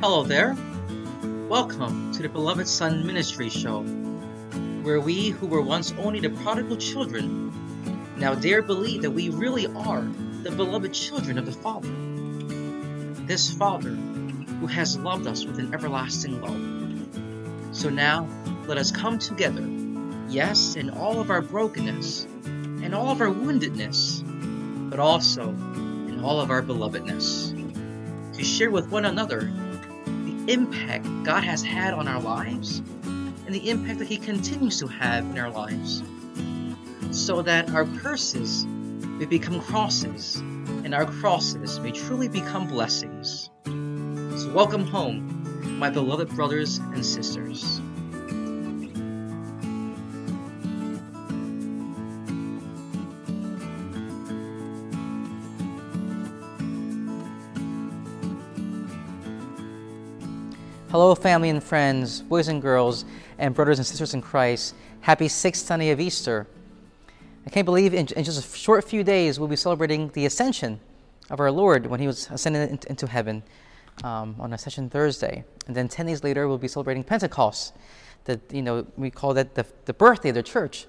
Hello there. Welcome to the Beloved Son Ministry Show, where we who were once only the prodigal children now dare believe that we really are the beloved children of the Father. This Father who has loved us with an everlasting love. So now let us come together, yes, in all of our brokenness and all of our woundedness, but also in all of our belovedness, to share with one another impact God has had on our lives and the impact that He continues to have in our lives, so that our curses may become crosses and our crosses may truly become blessings. So, welcome home, my beloved brothers and sisters. Hello, family and friends, boys and girls, and brothers and sisters in Christ. Happy sixth Sunday of Easter. I can't believe in, in, just a short few days we'll be celebrating the ascension of our Lord when he was ascended into heaven um, on Ascension Thursday. And then 10 days later, we'll be celebrating Pentecost. That, you know, we call that the, the birthday of the church.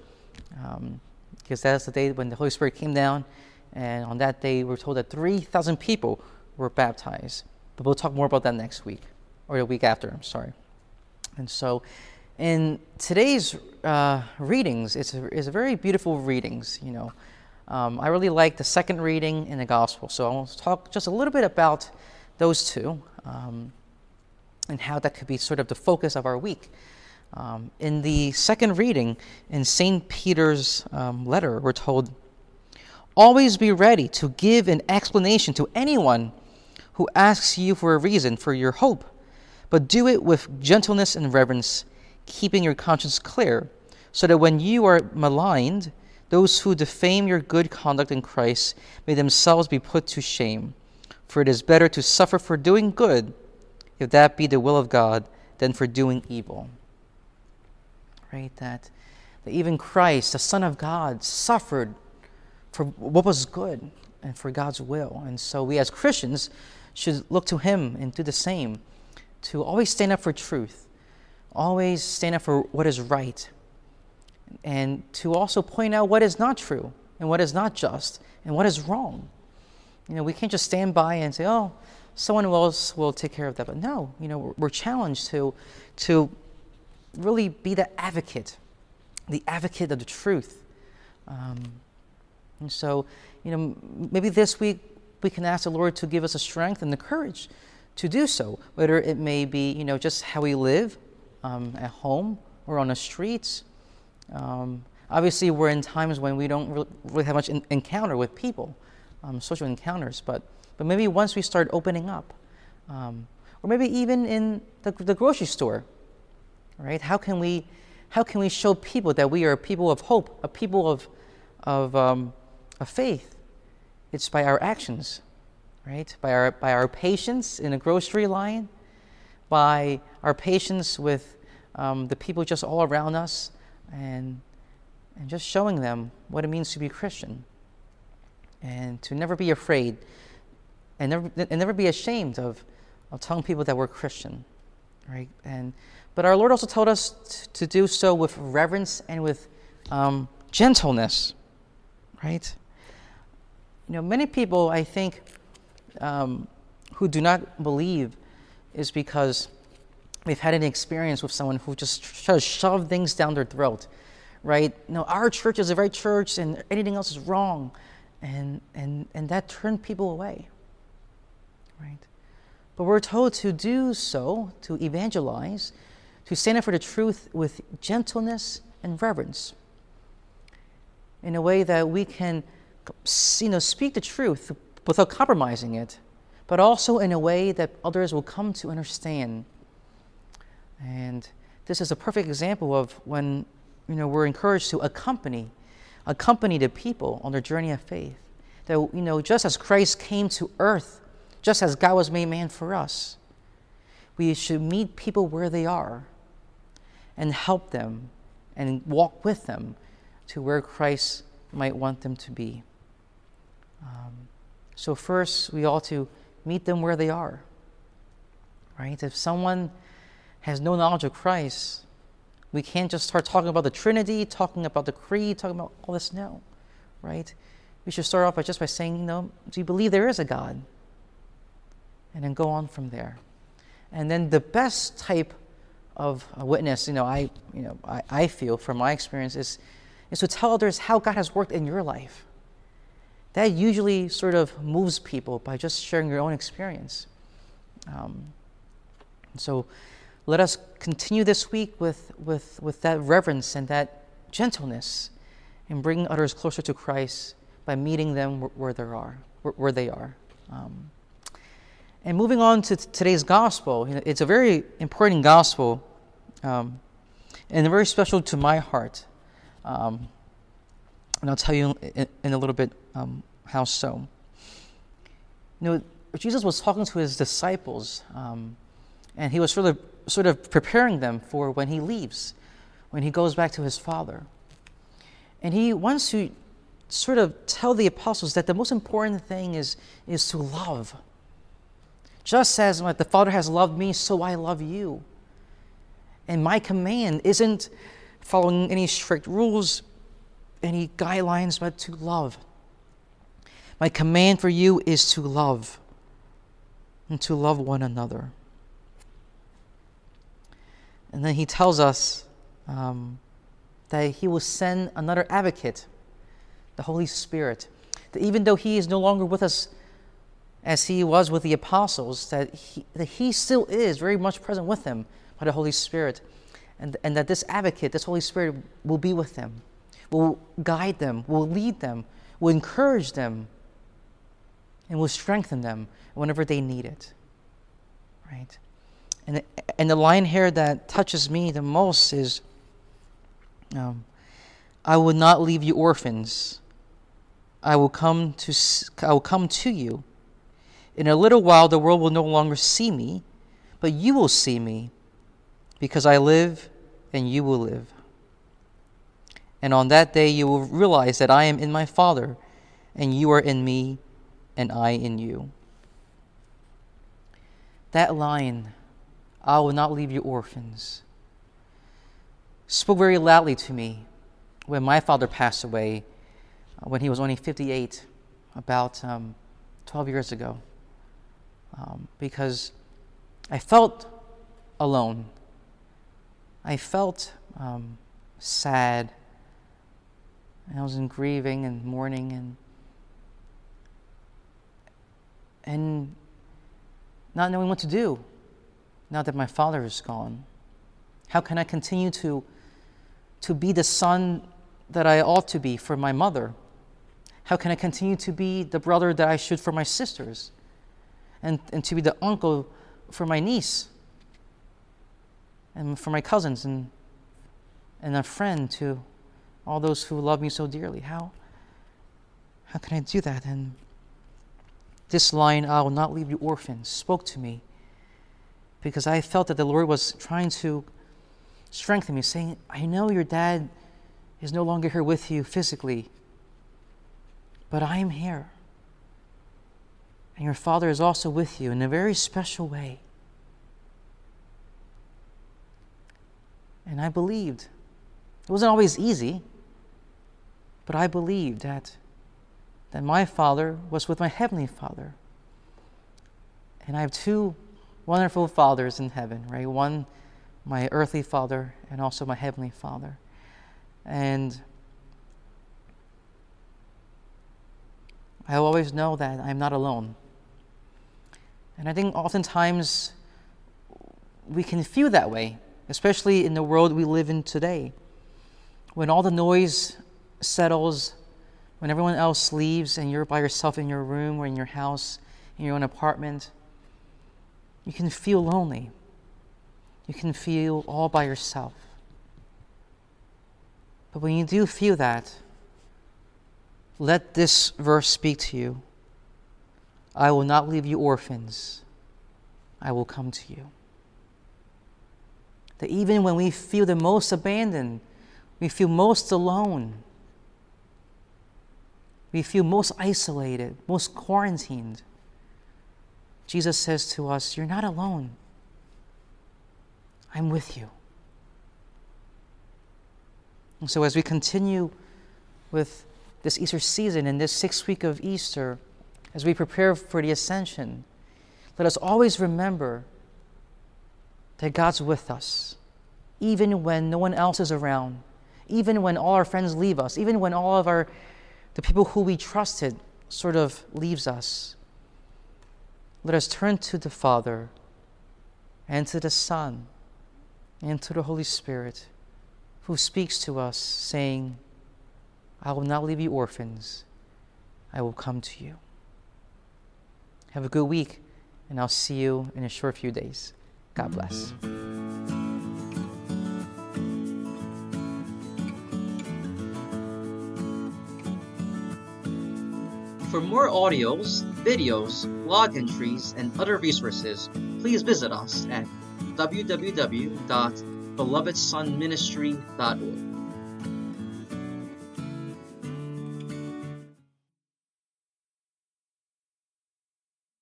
Um, because that's the day when the Holy Spirit came down. And on that day, we're told that 3,000 people were baptized. But we'll talk more about that next week or the week after, I'm sorry. And so in today's uh, readings, it's a, it's a very beautiful readings, you know. Um, I really like the second reading in the gospel. So I want to talk just a little bit about those two um, and how that could be sort of the focus of our week. Um, in the second reading in St. Peter's um, letter, we're told, Always be ready to give an explanation to anyone who asks you for a reason for your hope but do it with gentleness and reverence, keeping your conscience clear, so that when you are maligned, those who defame your good conduct in Christ may themselves be put to shame. For it is better to suffer for doing good, if that be the will of God, than for doing evil. Right? That, that even Christ, the Son of God, suffered for what was good and for God's will. And so we as Christians should look to Him and do the same to always stand up for truth, always stand up for what is right, and to also point out what is not true and what is not just and what is wrong. You know, we can't just stand by and say, oh, someone else will take care of that. But no, you know, we're challenged to, to really be the advocate, the advocate of the truth. Um, and so, you know, maybe this week we can ask the Lord to give us the strength and the courage to do so, whether it may be, you know, just how we live um, at home or on the streets. Um, obviously, we're in times when we don't really have much in- encounter with people, um, social encounters, but, but maybe once we start opening up, um, or maybe even in the, the grocery store, right? How can we, how can we show people that we are a people of hope, a people of, of, um, of faith? It's by our actions right? By our, by our patience in a grocery line, by our patience with um, the people just all around us, and, and just showing them what it means to be a Christian. And to never be afraid and never, and never be ashamed of, of telling people that we're Christian, right? And, but our Lord also told us t- to do so with reverence and with um, gentleness, right? You know, many people, I think, um, who do not believe is because they've had an experience with someone who just tries to shove things down their throat, right? No, our church is the right church and anything else is wrong. And, and, and that turned people away, right? But we're told to do so, to evangelize, to stand up for the truth with gentleness and reverence in a way that we can you know, speak the truth without compromising it, but also in a way that others will come to understand. And this is a perfect example of when you know we're encouraged to accompany, accompany the people on their journey of faith. That you know, just as Christ came to earth, just as God was made man for us, we should meet people where they are and help them and walk with them to where Christ might want them to be. Um, so, first, we ought to meet them where they are, right? If someone has no knowledge of Christ, we can't just start talking about the Trinity, talking about the Creed, talking about all this. No, right? We should start off by just by saying, you know, do you believe there is a God? And then go on from there. And then the best type of a witness, you know, I, you know, I, I feel from my experience is, is to tell others how God has worked in your life. That usually sort of moves people by just sharing your own experience. Um, so let us continue this week with, with, with that reverence and that gentleness in bringing others closer to Christ by meeting them where, they are. Where, they are. Um, and moving on to today's gospel, you know, it's a very important gospel um, and very special to my heart. Um, and I'll tell you in, in a little bit um, how so. You know, Jesus was talking to his disciples, um, and he was sort of, sort of preparing them for when he leaves, when he goes back to his Father. And he wants to sort of tell the apostles that the most important thing is, is to love just as the Father has loved me, so I love you. And my command isn't following any strict rules, any guidelines, but to love. My command for you is to love and to love one another. And then he tells us um, that he will send another advocate, the Holy Spirit. That even though he is no longer with us as he was with the apostles, that he, that he still is very much present with them by the Holy Spirit. And, and that this advocate, this Holy Spirit, will be with them, will guide them, will lead them, will encourage them, and will strengthen them whenever they need it. Right? And and the line here that touches me the most is um, I will not leave you orphans. I will come to I will come to you. In a little while, the world will no longer see me, but you will see me, because I live and you will live. And on that day, you will realize that I am in my Father, and you are in me, and I in you. That line, I will not leave you orphans, spoke very loudly to me when my father passed away uh, when he was only 58, about um, 12 years ago um, because I felt alone. I felt um, sad. I was in grieving and mourning and and not knowing what to do now that my father is gone. How can I continue to to be the son that I ought to be for my mother? How can I continue to be the brother that I should for my sisters? and, and to be the uncle for my niece and for my cousins and, and a friend to all those who love me so dearly. How, how can I do that? And this line, I will not leave you orphans, spoke to me because I felt that the Lord was trying to strengthen me, saying, I know your dad is no longer here with you physically, but I am here. And your Father is also with you in a very special way. And I believed. It wasn't always easy, but I believed that, that my Father was with my Heavenly Father. And I have two wonderful fathers in heaven, right? One, my earthly father, and also my Heavenly Father. And I always know that I'm not alone. And I think oftentimes we can feel that way, especially in the world we live in today. When all the noise settles, when everyone else leaves and you're by yourself in your room or in your house, in your own apartment, you can feel lonely. You can feel all by yourself. But when you do feel that, let this verse speak to you. I will not leave you orphans, I will come to you. That even when we feel the most abandoned, we feel most alone, we feel most isolated, most quarantined, Jesus says to us, You're not alone. I'm with you. And so, as we continue with this Easter season and this sixth week of Easter, as we prepare for the ascension, let us always remember that God's with us, even when no one else is around, even when all our friends leave us, even when all of our the people who we trusted sort of leaves us. Let us turn to the Father and to the Son and to the Holy Spirit who speaks to us, saying, I will not leave you orphans, I will come to you. Have a good week, and I'll see you in a short few days. God bless. For more audios, videos, blog entries, and other resources, please visit us at www.belovedsonministry.org.